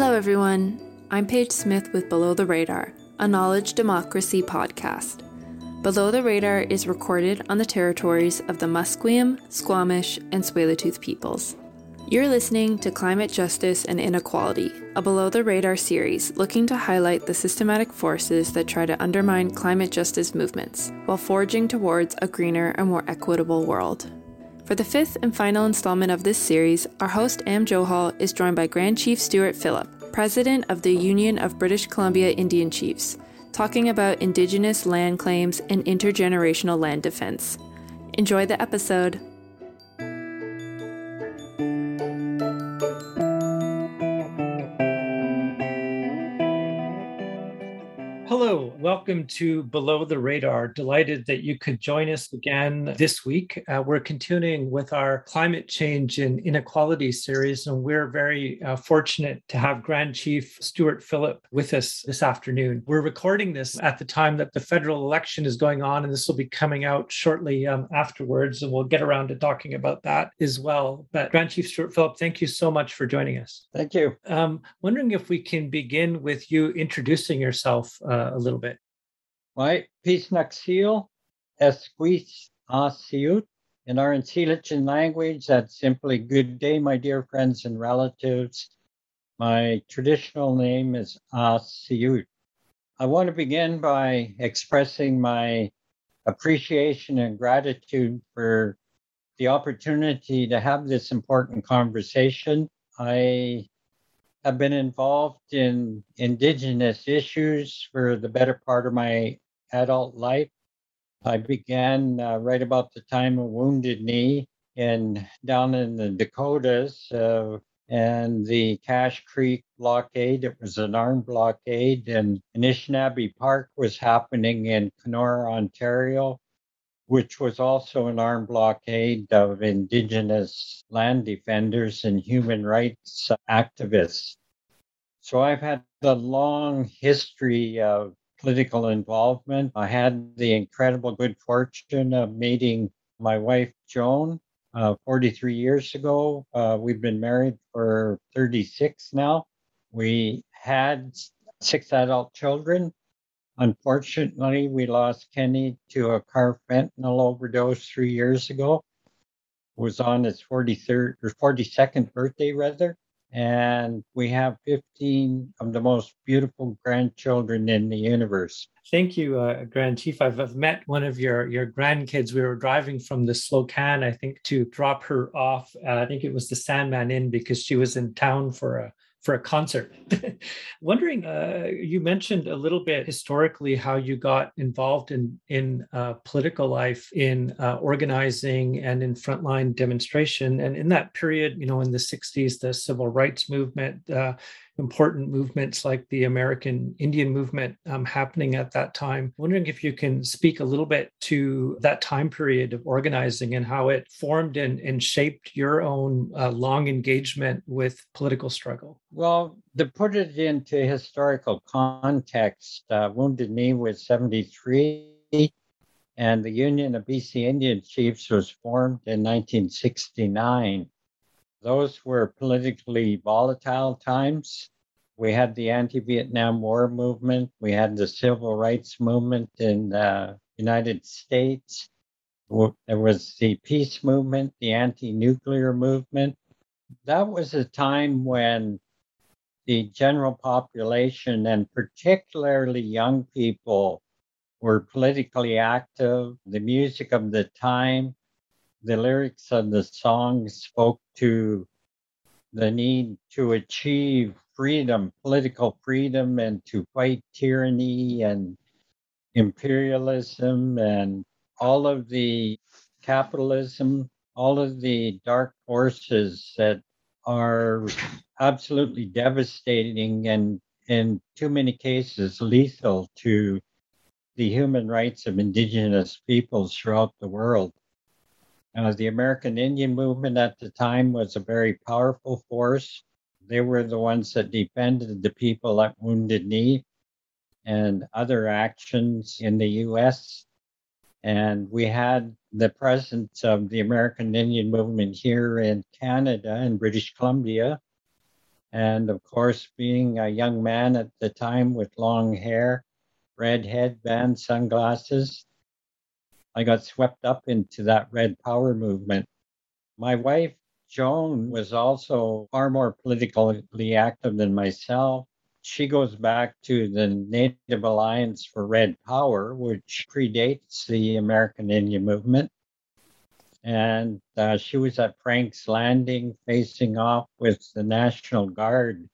Hello, everyone. I'm Paige Smith with Below the Radar, a knowledge democracy podcast. Below the Radar is recorded on the territories of the Musqueam, Squamish, and Tsleil-Waututh peoples. You're listening to Climate Justice and Inequality, a below the radar series looking to highlight the systematic forces that try to undermine climate justice movements while forging towards a greener and more equitable world. For the fifth and final installment of this series, our host Am Johal is joined by Grand Chief Stewart Phillip, President of the Union of British Columbia Indian Chiefs, talking about Indigenous land claims and intergenerational land defense. Enjoy the episode. Welcome to Below the Radar. Delighted that you could join us again this week. Uh, we're continuing with our climate change and inequality series, and we're very uh, fortunate to have Grand Chief Stewart Phillip with us this afternoon. We're recording this at the time that the federal election is going on, and this will be coming out shortly um, afterwards, and we'll get around to talking about that as well. But Grand Chief Stewart Phillip, thank you so much for joining us. Thank you. Um, wondering if we can begin with you introducing yourself uh, a little bit. Right? Pisnaxil esquis asiut. In our Ensilichin language, that's simply good day, my dear friends and relatives. My traditional name is Asiut. I want to begin by expressing my appreciation and gratitude for the opportunity to have this important conversation. I have been involved in Indigenous issues for the better part of my adult life. I began uh, right about the time of Wounded Knee in down in the Dakotas uh, and the Cache Creek blockade. It was an armed blockade, and Anishinaabe Park was happening in Kenora, Ontario, which was also an armed blockade of Indigenous land defenders and human rights activists. So I've had a long history of political involvement. I had the incredible good fortune of meeting my wife, Joan, uh, 43 years ago. Uh, we've been married for 36 now. We had six adult children. Unfortunately, we lost Kenny to a carfentanil overdose three years ago. Was on his 43rd or 42nd birthday, rather and we have 15 of the most beautiful grandchildren in the universe. Thank you, uh, Grand Chief. I've, I've, met one of your, your grandkids. We were driving from the Slocan, I think, to drop her off. Uh, I think it was the Sandman Inn because she was in town for a for a concert. Wondering, uh, you mentioned a little bit historically how you got involved in in uh, political life, in uh, organizing, and in frontline demonstration. And in that period, you know, in the '60s, the civil rights movement uh, important movements like the American Indian movement um, happening at that time. Wondering if you can speak a little bit to that time period of organizing and how it formed and, and shaped your own uh, long engagement with political struggle. Well, to put it into historical context, uh, Wounded Knee was 73 and the Union of BC Indian Chiefs was formed in 1969. Those were politically volatile times. We had the anti Vietnam War movement, we had the civil rights movement in the United States. There was the peace movement, the anti nuclear movement. That was a time when the general population, and particularly young people, were politically active. The music of the time the lyrics of the song spoke to the need to achieve freedom, political freedom, and to fight tyranny and imperialism and all of the capitalism, all of the dark forces that are absolutely devastating and in too many cases lethal to the human rights of indigenous peoples throughout the world. Uh, the American Indian movement at the time was a very powerful force. They were the ones that defended the people at Wounded Knee and other actions in the US. And we had the presence of the American Indian movement here in Canada and British Columbia. And of course, being a young man at the time with long hair, red headband, sunglasses, I got swept up into that red power movement. My wife, Joan, was also far more politically active than myself. She goes back to the Native Alliance for Red Power, which predates the American Indian movement and uh, she was at Frank's Landing facing off with the National Guard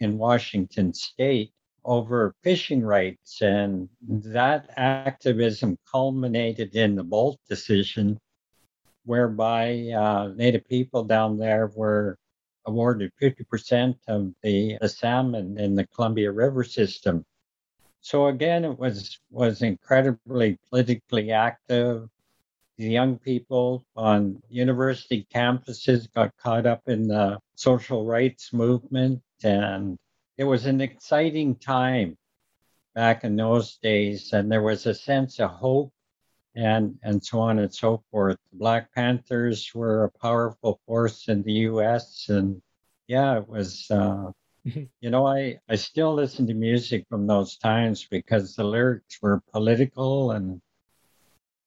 in Washington state over fishing rights. And that activism culminated in the Boldt decision, whereby uh, Native people down there were awarded 50% of the, the salmon in the Columbia River system. So again, it was was incredibly politically active the young people on university campuses got caught up in the social rights movement and it was an exciting time back in those days and there was a sense of hope and and so on and so forth the black panthers were a powerful force in the us and yeah it was uh, mm-hmm. you know i i still listen to music from those times because the lyrics were political and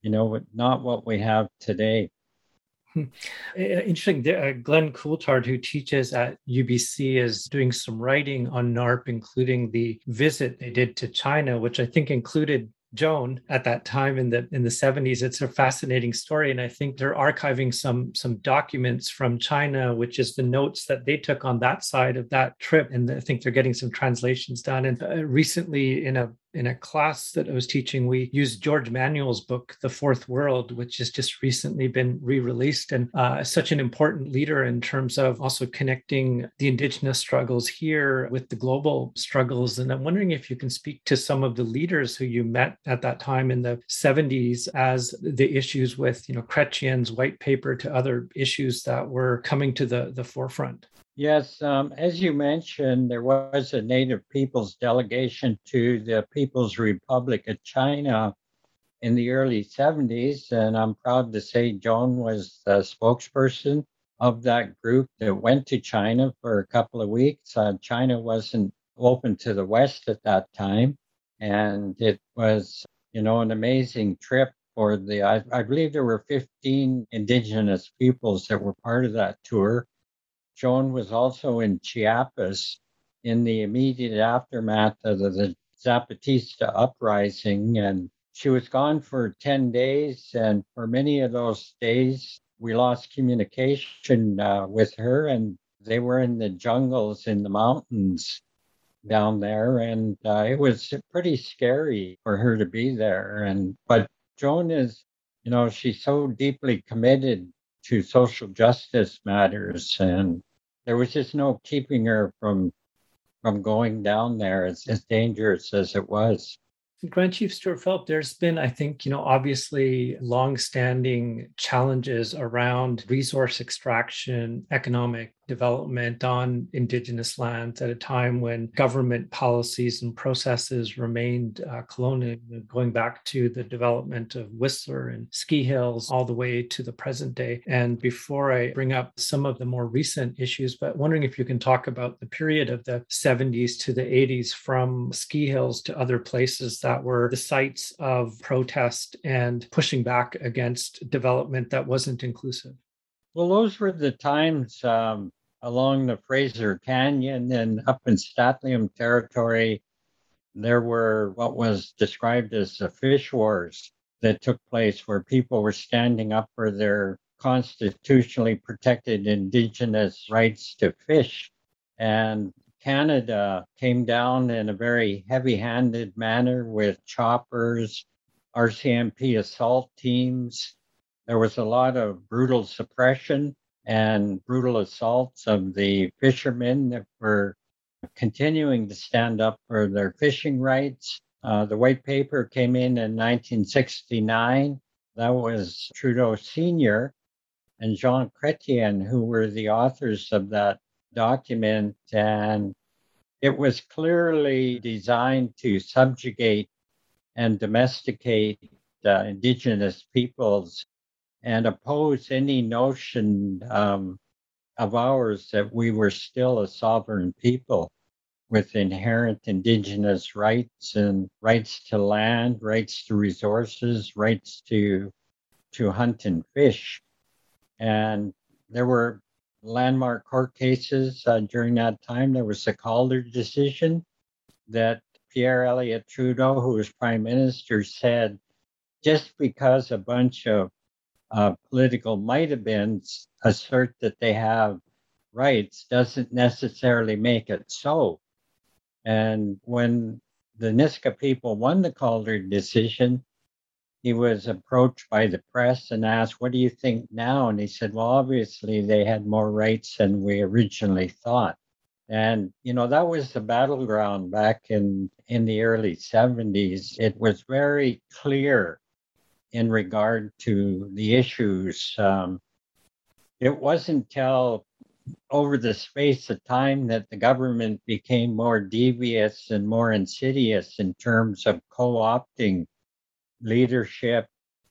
you know, not what we have today. Hmm. Interesting. Uh, Glenn Coulthard, who teaches at UBC, is doing some writing on NARP, including the visit they did to China, which I think included Joan at that time in the in the 70s. It's a fascinating story, and I think they're archiving some some documents from China, which is the notes that they took on that side of that trip, and I think they're getting some translations done. And uh, recently, in a in a class that I was teaching, we used George Manuel's book, The Fourth World, which has just recently been re released and uh, such an important leader in terms of also connecting the Indigenous struggles here with the global struggles. And I'm wondering if you can speak to some of the leaders who you met at that time in the 70s as the issues with, you know, Chrétien's white paper to other issues that were coming to the, the forefront. Yes, um, as you mentioned, there was a Native peoples delegation to the People's Republic of China in the early 70s, and I'm proud to say Joan was the spokesperson of that group that went to China for a couple of weeks. Uh, China wasn't open to the West at that time, and it was, you know, an amazing trip for the. I, I believe there were 15 indigenous peoples that were part of that tour Joan was also in Chiapas in the immediate aftermath of the Zapatista uprising, and she was gone for 10 days. And for many of those days, we lost communication uh, with her, and they were in the jungles in the mountains down there, and uh, it was pretty scary for her to be there. And but Joan is, you know, she's so deeply committed to social justice matters, and there was just no keeping her from from going down there as, as dangerous as it was. Grand Chief Stewart Phillip, there's been, I think, you know, obviously long-standing challenges around resource extraction, economic development on indigenous lands at a time when government policies and processes remained uh, colonial, going back to the development of Whistler and ski hills all the way to the present day. And before I bring up some of the more recent issues, but wondering if you can talk about the period of the 70s to the 80s from ski hills to other places that were the sites of protest and pushing back against development that wasn't inclusive. Well, those were the times um, along the Fraser Canyon and up in St'át'imc territory. There were what was described as the fish wars that took place where people were standing up for their constitutionally protected indigenous rights to fish. And Canada came down in a very heavy handed manner with choppers, RCMP assault teams. There was a lot of brutal suppression and brutal assaults of the fishermen that were continuing to stand up for their fishing rights. Uh, the white paper came in in 1969. That was Trudeau Sr. and Jean Chrétien, who were the authors of that document. And it was clearly designed to subjugate and domesticate uh, indigenous peoples and oppose any notion um, of ours that we were still a sovereign people with inherent indigenous rights and rights to land, rights to resources, rights to to hunt and fish. And there were landmark court cases uh, during that time. There was the Calder decision that Pierre Elliott Trudeau, who was prime minister, said just because a bunch of uh, political might have been assert that they have rights doesn't necessarily make it so. And when the Nisga'a people won the Calder decision, he was approached by the press and asked, What do you think now? And he said, Well, obviously they had more rights than we originally thought. And, you know, that was the battleground back in, in the early 70s. It was very clear in regard to the issues. Um, it wasn't until over the space of time that the government became more devious and more insidious in terms of co opting leadership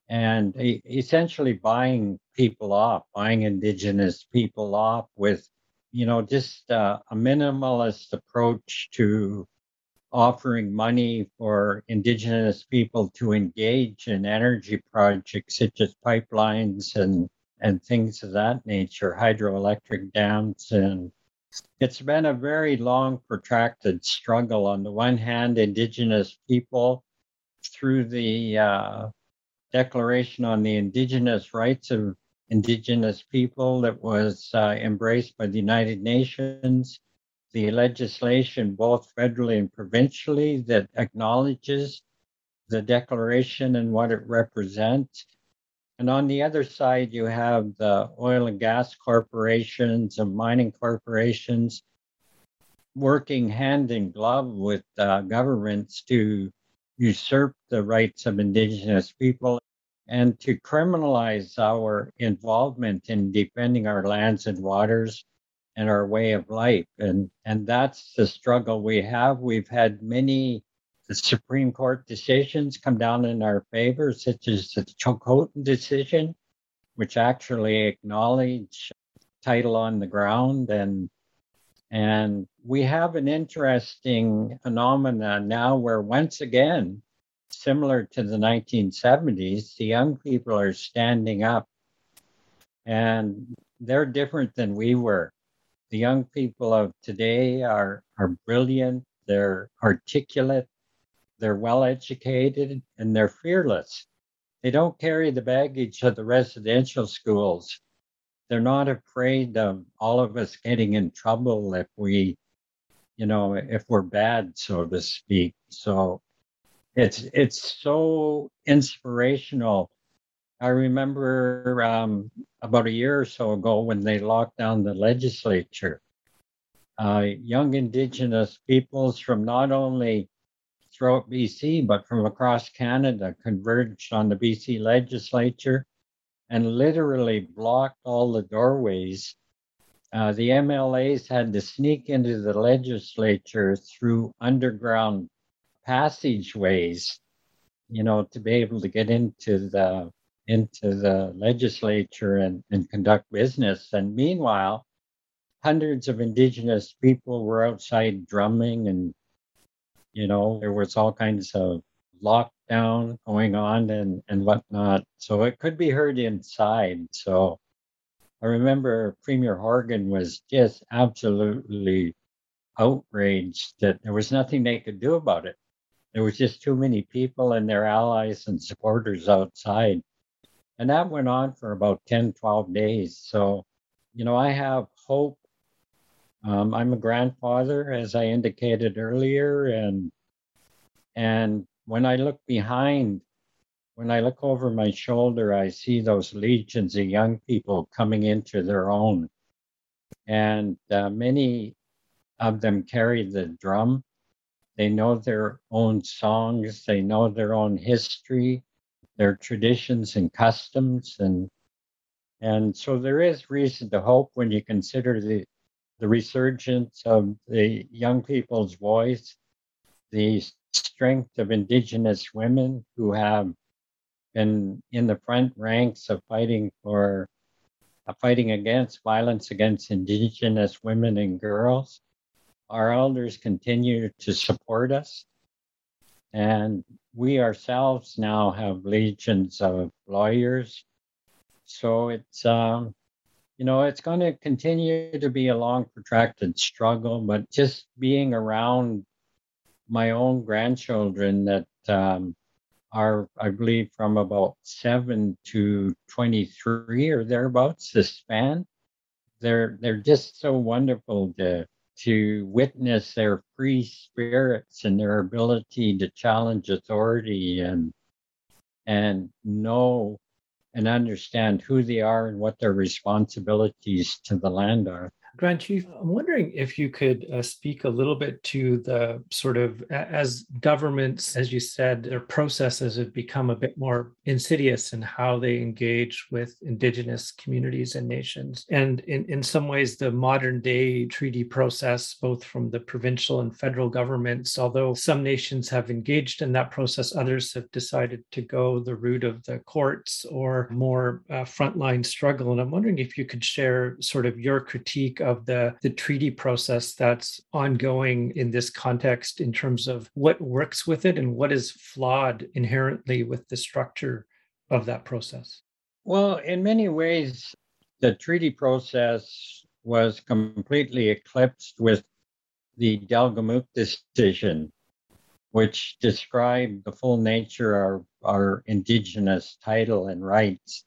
and essentially buying people off, buying indigenous people off with, you know, just uh, a minimalist approach to offering money for indigenous people to engage in energy projects such as pipelines and and things of that nature, hydroelectric dams. And it's been a very long, protracted struggle. On the one hand, Indigenous people, through the uh, Declaration on the Indigenous Rights of Indigenous People that was uh, embraced by the United Nations, the legislation, both federally and provincially, that acknowledges the Declaration and what it represents. And on the other side, you have the oil and gas corporations and mining corporations working hand in glove with uh, governments to usurp the rights of indigenous people and to criminalize our involvement in defending our lands and waters and our way of life. And, and that's the struggle we have. We've had many Supreme Court decisions come down in our favor, such as the Chilcotin decision, which actually acknowledge title on the ground and and we have an interesting phenomenon now where once again, similar to the 1970s, the young people are standing up and they're different than we were. The young people of today are, are brilliant, they're articulate, they're well educated and they're fearless. They don't carry the baggage of the residential schools. They're not afraid of all of us getting in trouble if we, you know, if we're bad, so to speak. So it's it's so inspirational. I remember um, about a year or so ago when they locked down the legislature. Uh, young Indigenous peoples from not only throughout BC, but from across Canada converged on the BC legislature and literally blocked all the doorways. Uh, the MLAs had to sneak into the legislature through underground passageways, you know, to be able to get into the into the legislature and, and conduct business. And meanwhile, hundreds of indigenous people were outside drumming and you know, there was all kinds of lockdown going on and, and whatnot. So it could be heard inside. So I remember Premier Horgan was just absolutely outraged that there was nothing they could do about it. There was just too many people and their allies and supporters outside. And that went on for about 10, 12 days. So, you know, I have hope um, I'm a grandfather, as I indicated earlier, and and when I look behind, when I look over my shoulder, I see those legions of young people coming into their own, and uh, many of them carry the drum. They know their own songs. They know their own history, their traditions and customs, and and so there is reason to hope when you consider the the resurgence of the young people's voice, the strength of Indigenous women who have been in the front ranks of fighting for fighting against violence against Indigenous women and girls. Our elders continue to support us. And we ourselves now have legions of lawyers. So it's, um, you know, it's going to continue to be a long, protracted struggle, but just being around my own grandchildren that um, are, I believe, from about seven to 23 or thereabouts, the span. They're, they're just so wonderful to, to witness their free spirits and their ability to challenge authority and, and know and understand who they are and what their responsibilities to the land are. Grand Chief, I'm wondering if you could uh, speak a little bit to the sort of as governments, as you said, their processes have become a bit more insidious in how they engage with Indigenous communities and nations. And in, in some ways, the modern day treaty process, both from the provincial and federal governments, although some nations have engaged in that process, others have decided to go the route of the courts or more uh, frontline struggle. And I'm wondering if you could share sort of your critique of the, the treaty process that's ongoing in this context in terms of what works with it and what is flawed inherently with the structure of that process? Well, in many ways, the treaty process was completely eclipsed with the Delgamuukw decision, which described the full nature of our indigenous title and rights.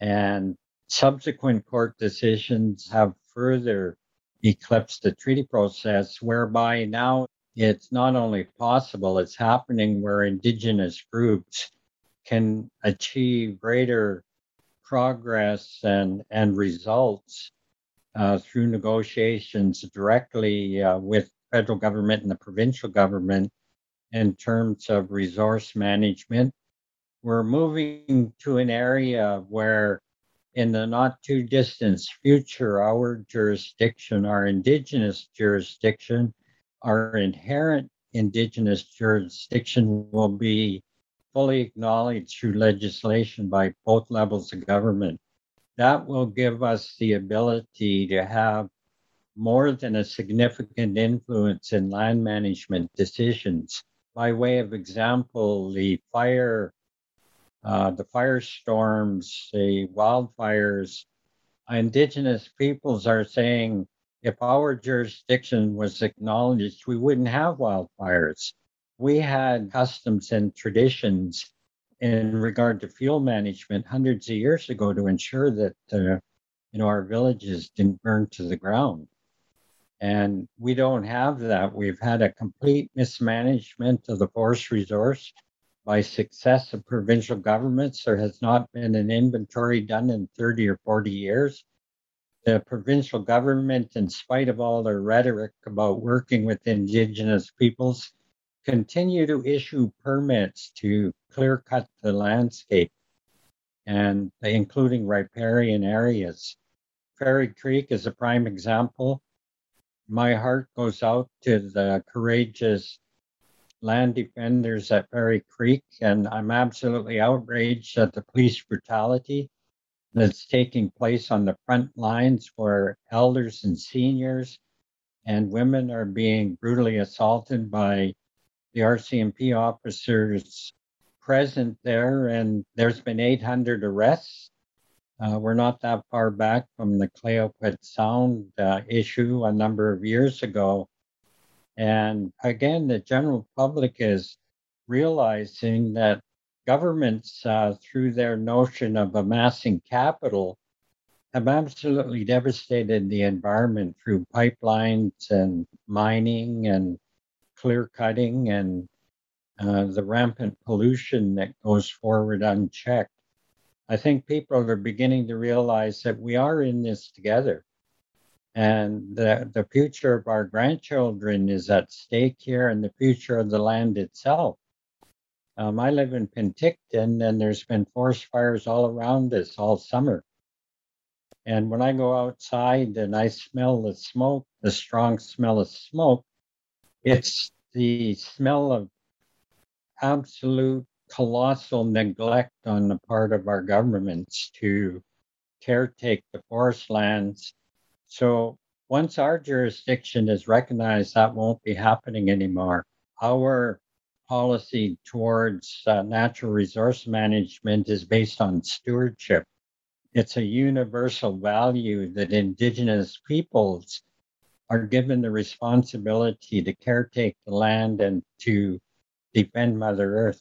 And subsequent court decisions have further eclipse the treaty process, whereby now it's not only possible, it's happening where indigenous groups can achieve greater progress and, and results uh, through negotiations directly uh, with federal government and the provincial government in terms of resource management. We're moving to an area where in the not too distant future, our jurisdiction, our indigenous jurisdiction, our inherent indigenous jurisdiction will be fully acknowledged through legislation by both levels of government. That will give us the ability to have more than a significant influence in land management decisions. By way of example, the fire uh, the firestorms, the wildfires, indigenous peoples are saying if our jurisdiction was acknowledged, we wouldn't have wildfires. We had customs and traditions in regard to fuel management hundreds of years ago to ensure that uh, you know our villages didn't burn to the ground. And we don't have that. We've had a complete mismanagement of the forest resource by success of provincial governments. There has not been an inventory done in 30 or 40 years. The provincial government, in spite of all their rhetoric about working with Indigenous peoples, continue to issue permits to clear cut the landscape, and including riparian areas. Fairy Creek is a prime example. My heart goes out to the courageous land defenders at Fairy Creek, and I'm absolutely outraged at the police brutality that's taking place on the front lines where elders and seniors and women are being brutally assaulted by the RCMP officers present there. And there's been 800 arrests. Uh, we're not that far back from the Clayoquot Sound uh, issue a number of years ago and again, the general public is realizing that governments, uh, through their notion of amassing capital, have absolutely devastated the environment through pipelines and mining and clear cutting and uh, the rampant pollution that goes forward unchecked. I think people are beginning to realize that we are in this together and the, the future of our grandchildren is at stake here and the future of the land itself. Um, I live in Penticton and there's been forest fires all around us all summer. And when I go outside and I smell the smoke, the strong smell of smoke, it's the smell of absolute colossal neglect on the part of our governments to caretake the forest lands. So once our jurisdiction is recognized, that won't be happening anymore. Our policy towards uh, natural resource management is based on stewardship. It's a universal value that Indigenous peoples are given the responsibility to caretake the land and to defend Mother Earth.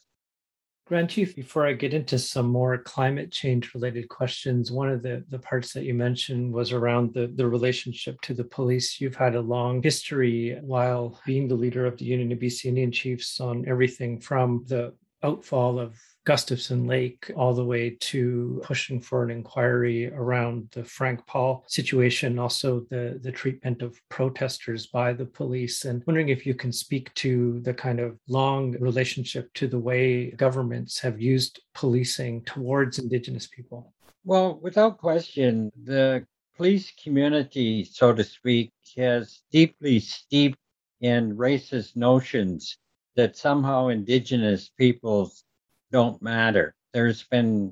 Grand Chief, before I get into some more climate change related questions, one of the, the parts that you mentioned was around the, the relationship to the police. You've had a long history while being the leader of the Union of BC Indian Chiefs on everything from the outfall of Gustafsen Lake all the way to pushing for an inquiry around the Frank Paul situation, also the, the treatment of protesters by the police. And wondering if you can speak to the kind of long relationship to the way governments have used policing towards Indigenous people. Well, without question, the police community, so to speak, has deeply steeped in racist notions that somehow Indigenous peoples don't matter. There's been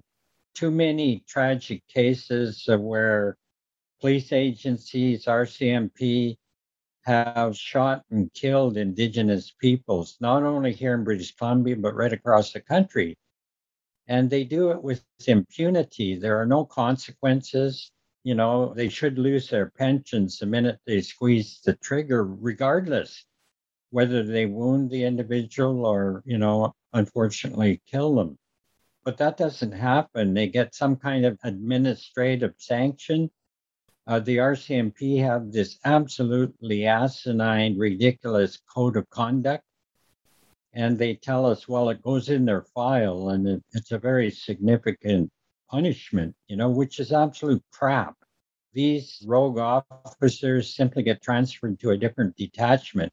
too many tragic cases where police agencies, RCMP, have shot and killed Indigenous peoples, not only here in British Columbia, but right across the country. And they do it with impunity. There are no consequences. You know, they should lose their pensions the minute they squeeze the trigger, regardless whether they wound the individual or, you know, unfortunately kill them. But that doesn't happen. They get some kind of administrative sanction. Uh, the RCMP have this absolutely asinine, ridiculous code of conduct. And they tell us, well, it goes in their file and it, it's a very significant punishment, you know, which is absolute crap. These rogue officers simply get transferred to a different detachment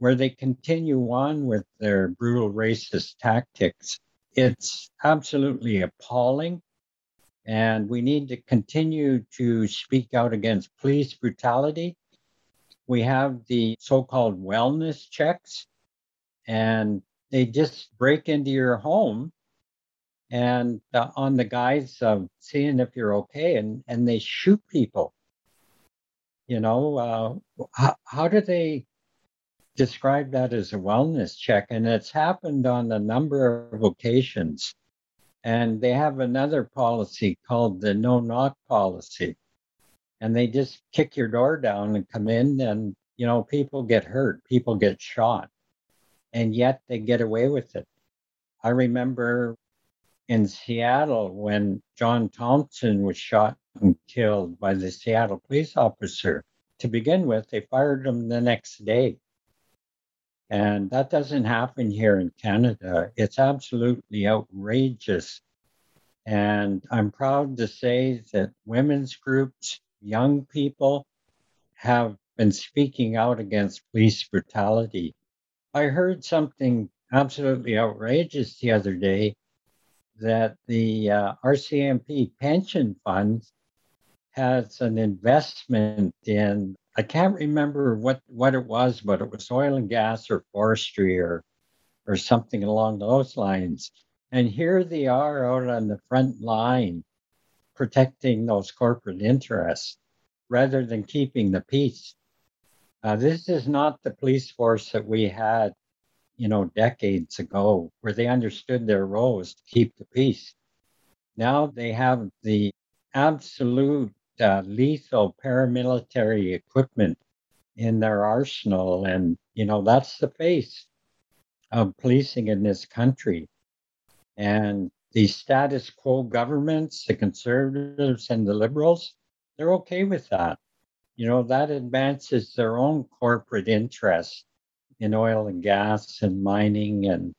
where they continue on with their brutal racist tactics. It's absolutely appalling. And we need to continue to speak out against police brutality. We have the so called wellness checks, and they just break into your home and uh, on the guise of seeing if you're okay, and, and they shoot people. You know, uh, how, how do they describe that as a wellness check, and it's happened on a number of occasions. And they have another policy called the no knock policy. And they just kick your door down and come in, and you know, people get hurt, people get shot, and yet they get away with it. I remember in Seattle when John Thompson was shot and killed by the Seattle police officer. To begin with, they fired him the next day. And that doesn't happen here in Canada. It's absolutely outrageous. And I'm proud to say that women's groups, young people, have been speaking out against police brutality. I heard something absolutely outrageous the other day that the uh, RCMP pension fund has an investment in I can't remember what, what it was, but it was oil and gas or forestry or or something along those lines. And here they are out on the front line protecting those corporate interests rather than keeping the peace. Uh, this is not the police force that we had, you know, decades ago, where they understood their roles to keep the peace. Now they have the absolute uh, lethal paramilitary equipment in their arsenal. And, you know, that's the face of policing in this country. And the status quo governments, the conservatives and the liberals, they're okay with that. You know, that advances their own corporate interests in oil and gas and mining and,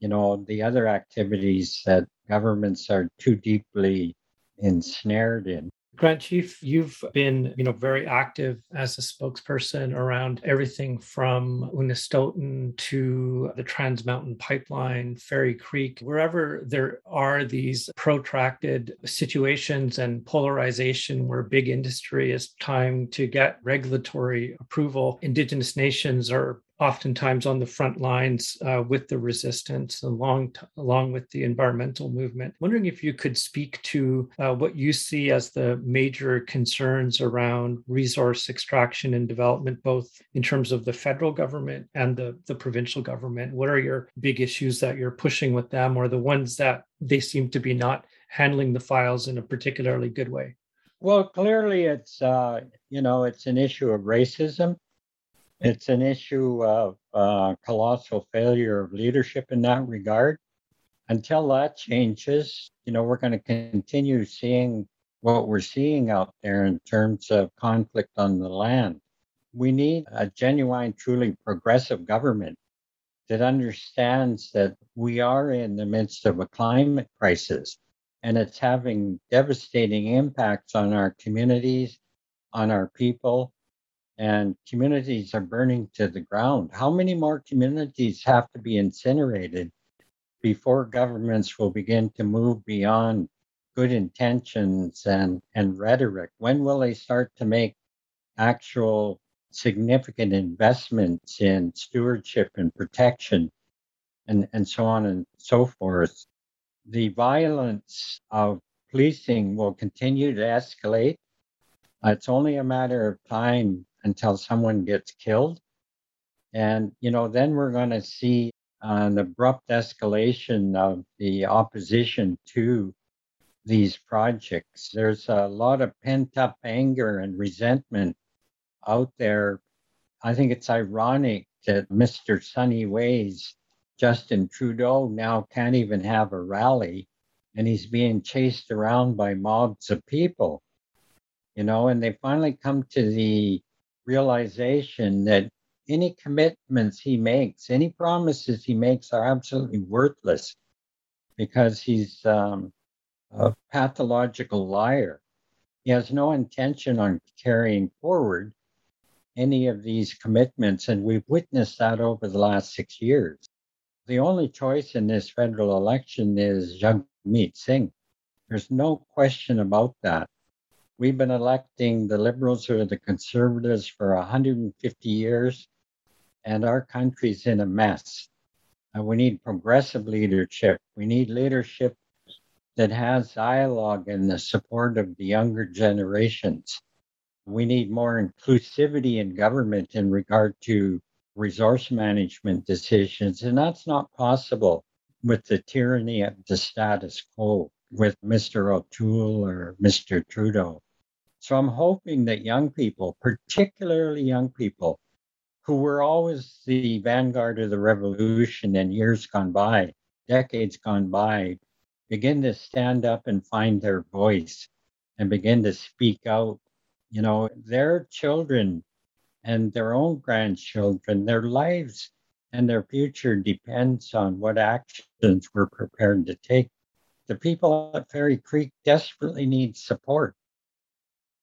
you know, the other activities that governments are too deeply ensnared in. Grand Chief, you've been, you know, very active as a spokesperson around everything from Unistoten to the Trans Mountain Pipeline, Fairy Creek, wherever there are these protracted situations and polarization where big industry is trying to get regulatory approval. Indigenous nations are oftentimes on the front lines uh, with the resistance, along t- along with the environmental movement. Wondering if you could speak to uh, what you see as the major concerns around resource extraction and development, both in terms of the federal government and the, the provincial government. What are your big issues that you're pushing with them, or the ones that they seem to be not handling the files in a particularly good way? Well, clearly, it's uh, you know it's an issue of racism it's an issue of uh, colossal failure of leadership in that regard. Until that changes, you know, we're going to continue seeing what we're seeing out there in terms of conflict on the land. We need a genuine, truly progressive government that understands that we are in the midst of a climate crisis and it's having devastating impacts on our communities, on our people, and communities are burning to the ground. How many more communities have to be incinerated before governments will begin to move beyond good intentions and, and rhetoric? When will they start to make actual significant investments in stewardship and protection and, and so on and so forth? The violence of policing will continue to escalate. It's only a matter of time until someone gets killed. And, you know, then we're going to see an abrupt escalation of the opposition to these projects. There's a lot of pent up anger and resentment out there. I think it's ironic that Mr. Sunny Ways, Justin Trudeau, now can't even have a rally and he's being chased around by mobs of people. You know, and they finally come to the realization that any commitments he makes, any promises he makes are absolutely worthless because he's um, a pathological liar. He has no intention on carrying forward any of these commitments, and we've witnessed that over the last six years. The only choice in this federal election is Jagmeet Singh. There's no question about that. We've been electing the liberals or the conservatives for 150 years, and our country's in a mess. And we need progressive leadership. We need leadership that has dialogue and the support of the younger generations. We need more inclusivity in government in regard to resource management decisions, and that's not possible with the tyranny of the status quo with Mr. O'Toole or Mr. Trudeau. So I'm hoping that young people, particularly young people, who were always the vanguard of the revolution in years gone by, decades gone by, begin to stand up and find their voice and begin to speak out. You know, their children and their own grandchildren, their lives and their future depends on what actions we're prepared to take. The people at Fairy Creek desperately need support.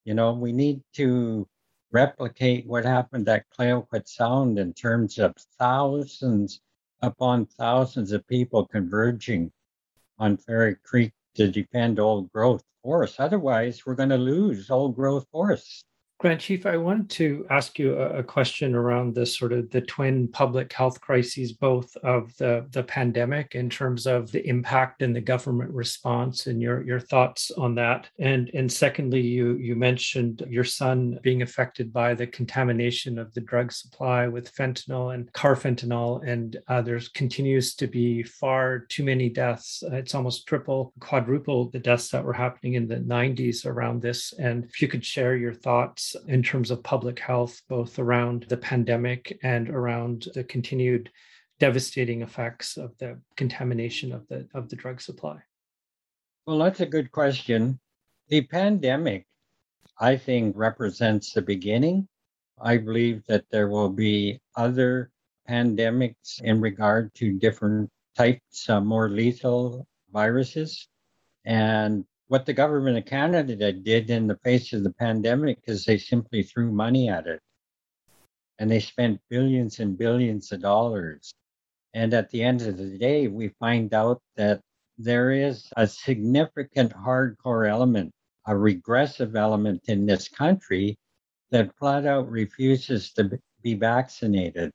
You know, we need to replicate what happened at Clayoquot Sound in terms of thousands upon thousands of people converging on Fairy Creek to defend old growth forests. Otherwise, we're going to lose old growth forests. Grand Chief, I wanted to ask you a, question around the sort of the twin public health crises, both of the, the pandemic in terms of the impact and the government response and your, your thoughts on that. And, and secondly, you, you mentioned your son being affected by the contamination of the drug supply with fentanyl and carfentanil. And uh, there continues to be far too many deaths. It's almost triple, quadruple the deaths that were happening in the 90s around this. And if you could share your thoughts in terms of public health, both around the pandemic and around the continued devastating effects of the contamination of the of the drug supply? Well, that's a good question. The pandemic, I think, represents the beginning. I believe that there will be other pandemics in regard to different types of more lethal viruses. And what the government of Canada did in the face of the pandemic is they simply threw money at it. And they spent billions and billions of dollars. And at the end of the day, we find out that there is a significant hardcore element, a regressive element in this country that flat out refuses to be vaccinated.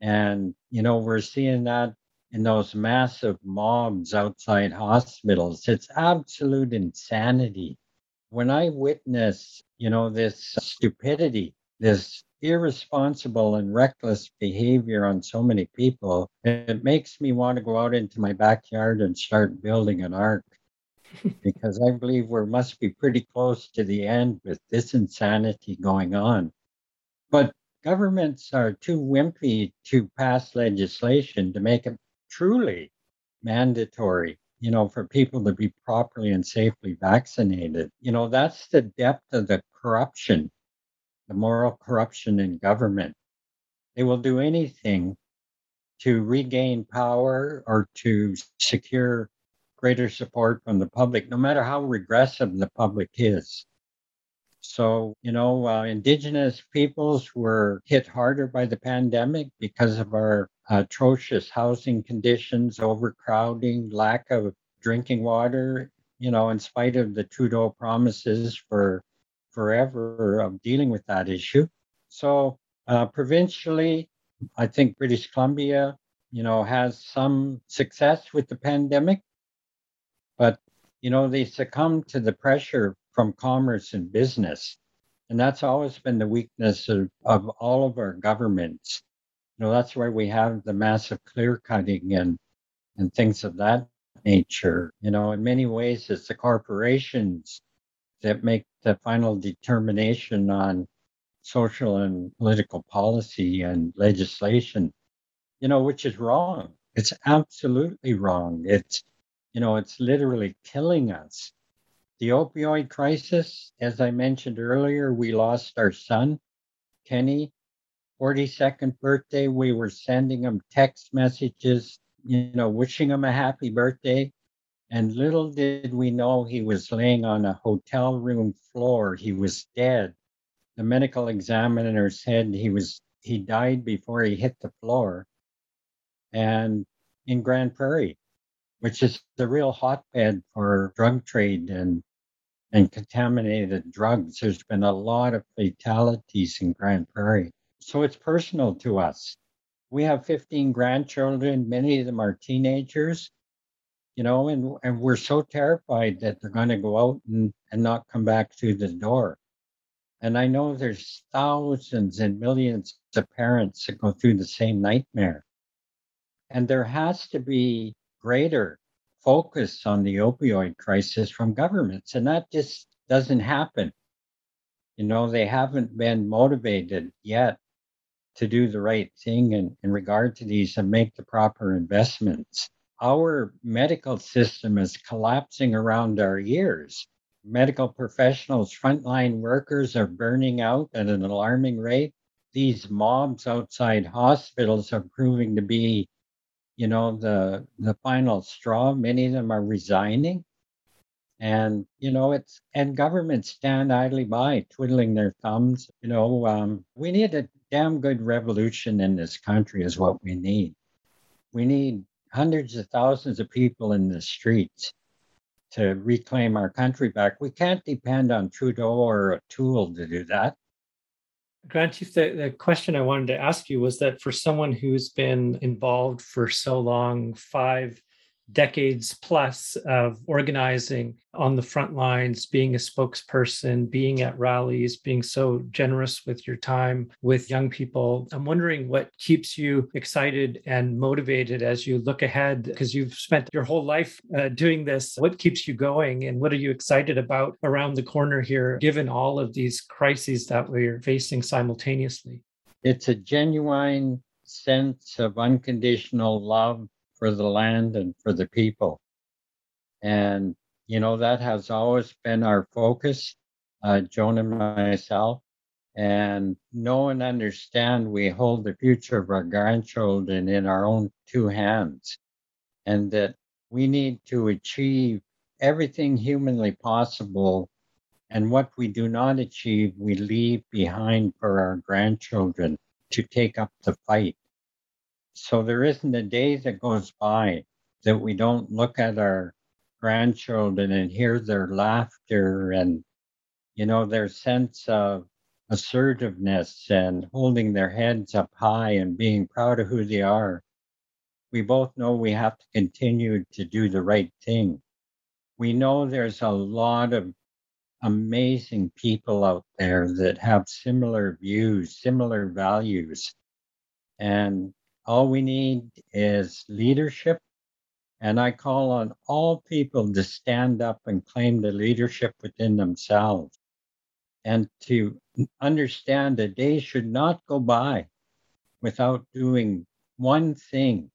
And, you know, we're seeing that in those massive mobs outside hospitals. It's absolute insanity. When I witness, you know, this stupidity, this irresponsible and reckless behavior on so many people, it makes me want to go out into my backyard and start building an ark. because I believe we must be pretty close to the end with this insanity going on. But governments are too wimpy to pass legislation to make it truly mandatory, you know, for people to be properly and safely vaccinated. You know, that's the depth of the corruption, the moral corruption in government. They will do anything to regain power or to secure greater support from the public, no matter how regressive the public is. So, you know, uh, Indigenous peoples were hit harder by the pandemic because of our atrocious housing conditions, overcrowding, lack of drinking water, you know, in spite of the Trudeau promises for forever of dealing with that issue. So, uh, provincially, I think British Columbia, you know, has some success with the pandemic, but, you know, they succumb to the pressure from commerce and business. And that's always been the weakness of, of all of our governments. You know, that's why we have the massive clear cutting and, and things of that nature. You know, in many ways, it's the corporations that make the final determination on social and political policy and legislation, you know, which is wrong. It's absolutely wrong. It's, you know, it's literally killing us. The opioid crisis, as I mentioned earlier, we lost our son, Kenny, 42nd birthday. We were sending him text messages, you know, wishing him a happy birthday. And little did we know he was laying on a hotel room floor. He was dead. The medical examiner said he was he died before he hit the floor. And in Grande Prairie, which is the real hotbed for drug trade and and contaminated drugs. There's been a lot of fatalities in Grande Prairie. So it's personal to us. We have 15 grandchildren, many of them are teenagers, you know, and, and we're so terrified that they're going to go out and, and not come back through the door. And I know there's thousands and millions of parents that go through the same nightmare. And there has to be greater focus on the opioid crisis from governments, and that just doesn't happen. You know, they haven't been motivated yet to do the right thing in, in regard to these and make the proper investments. Our medical system is collapsing around our ears. Medical professionals, frontline workers are burning out at an alarming rate. These mobs outside hospitals are proving to be you know the the final straw many of them are resigning. And you know it's and governments stand idly by twiddling their thumbs you know um, we need a damn good revolution in this country is what we need. We need hundreds of thousands of people in the streets to reclaim our country back. We can't depend on trudeau or a tool to do that Grand Chief, the, the question I wanted to ask you was that for someone who's been involved for so long, five decades plus of organizing on the front lines, being a spokesperson, being at rallies, being so generous with your time with young people. I'm wondering what keeps you excited and motivated as you look ahead because you've spent your whole life uh, doing this. What keeps you going and what are you excited about around the corner here, given all of these crises that we're facing simultaneously? It's a genuine sense of unconditional love for the land and for the people. And, you know, that has always been our focus, uh, Joan and myself. And know and understand we hold the future of our grandchildren in our own two hands. And that we need to achieve everything humanly possible. And what we do not achieve, we leave behind for our grandchildren to take up the fight. So there isn't a day that goes by that we don't look at our grandchildren and hear their laughter and, you know, their sense of assertiveness and holding their heads up high and being proud of who they are. We both know we have to continue to do the right thing. We know there's a lot of amazing people out there that have similar views, similar values. And all we need is leadership. And I call on all people to stand up and claim the leadership within themselves and to understand that day should not go by without doing one thing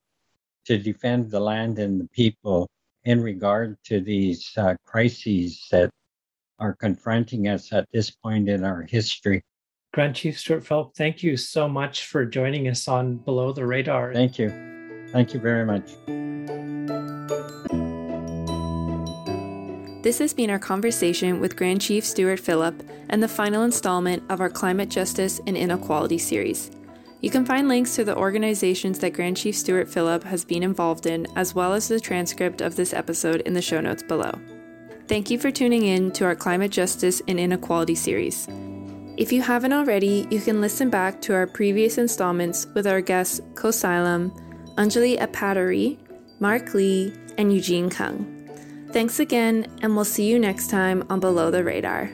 to defend the land and the people in regard to these uh, crises that are confronting us at this point in our history. Grand Chief Stewart Phillip, thank you so much for joining us on Below the Radar. Thank you. Thank you very much. This has been our conversation with Grand Chief Stewart Phillip and the final installment of our Climate Justice and Inequality series. You can find links to the organizations that Grand Chief Stewart Phillip has been involved in, as well as the transcript of this episode in the show notes below. Thank you for tuning in to our Climate Justice and Inequality series. If you haven't already, you can listen back to our previous installments with our guests Khelsilem, Anjali Appadurai, Marc Lee, and Eugene Kung. Thanks again, and we'll see you next time on Below the Radar.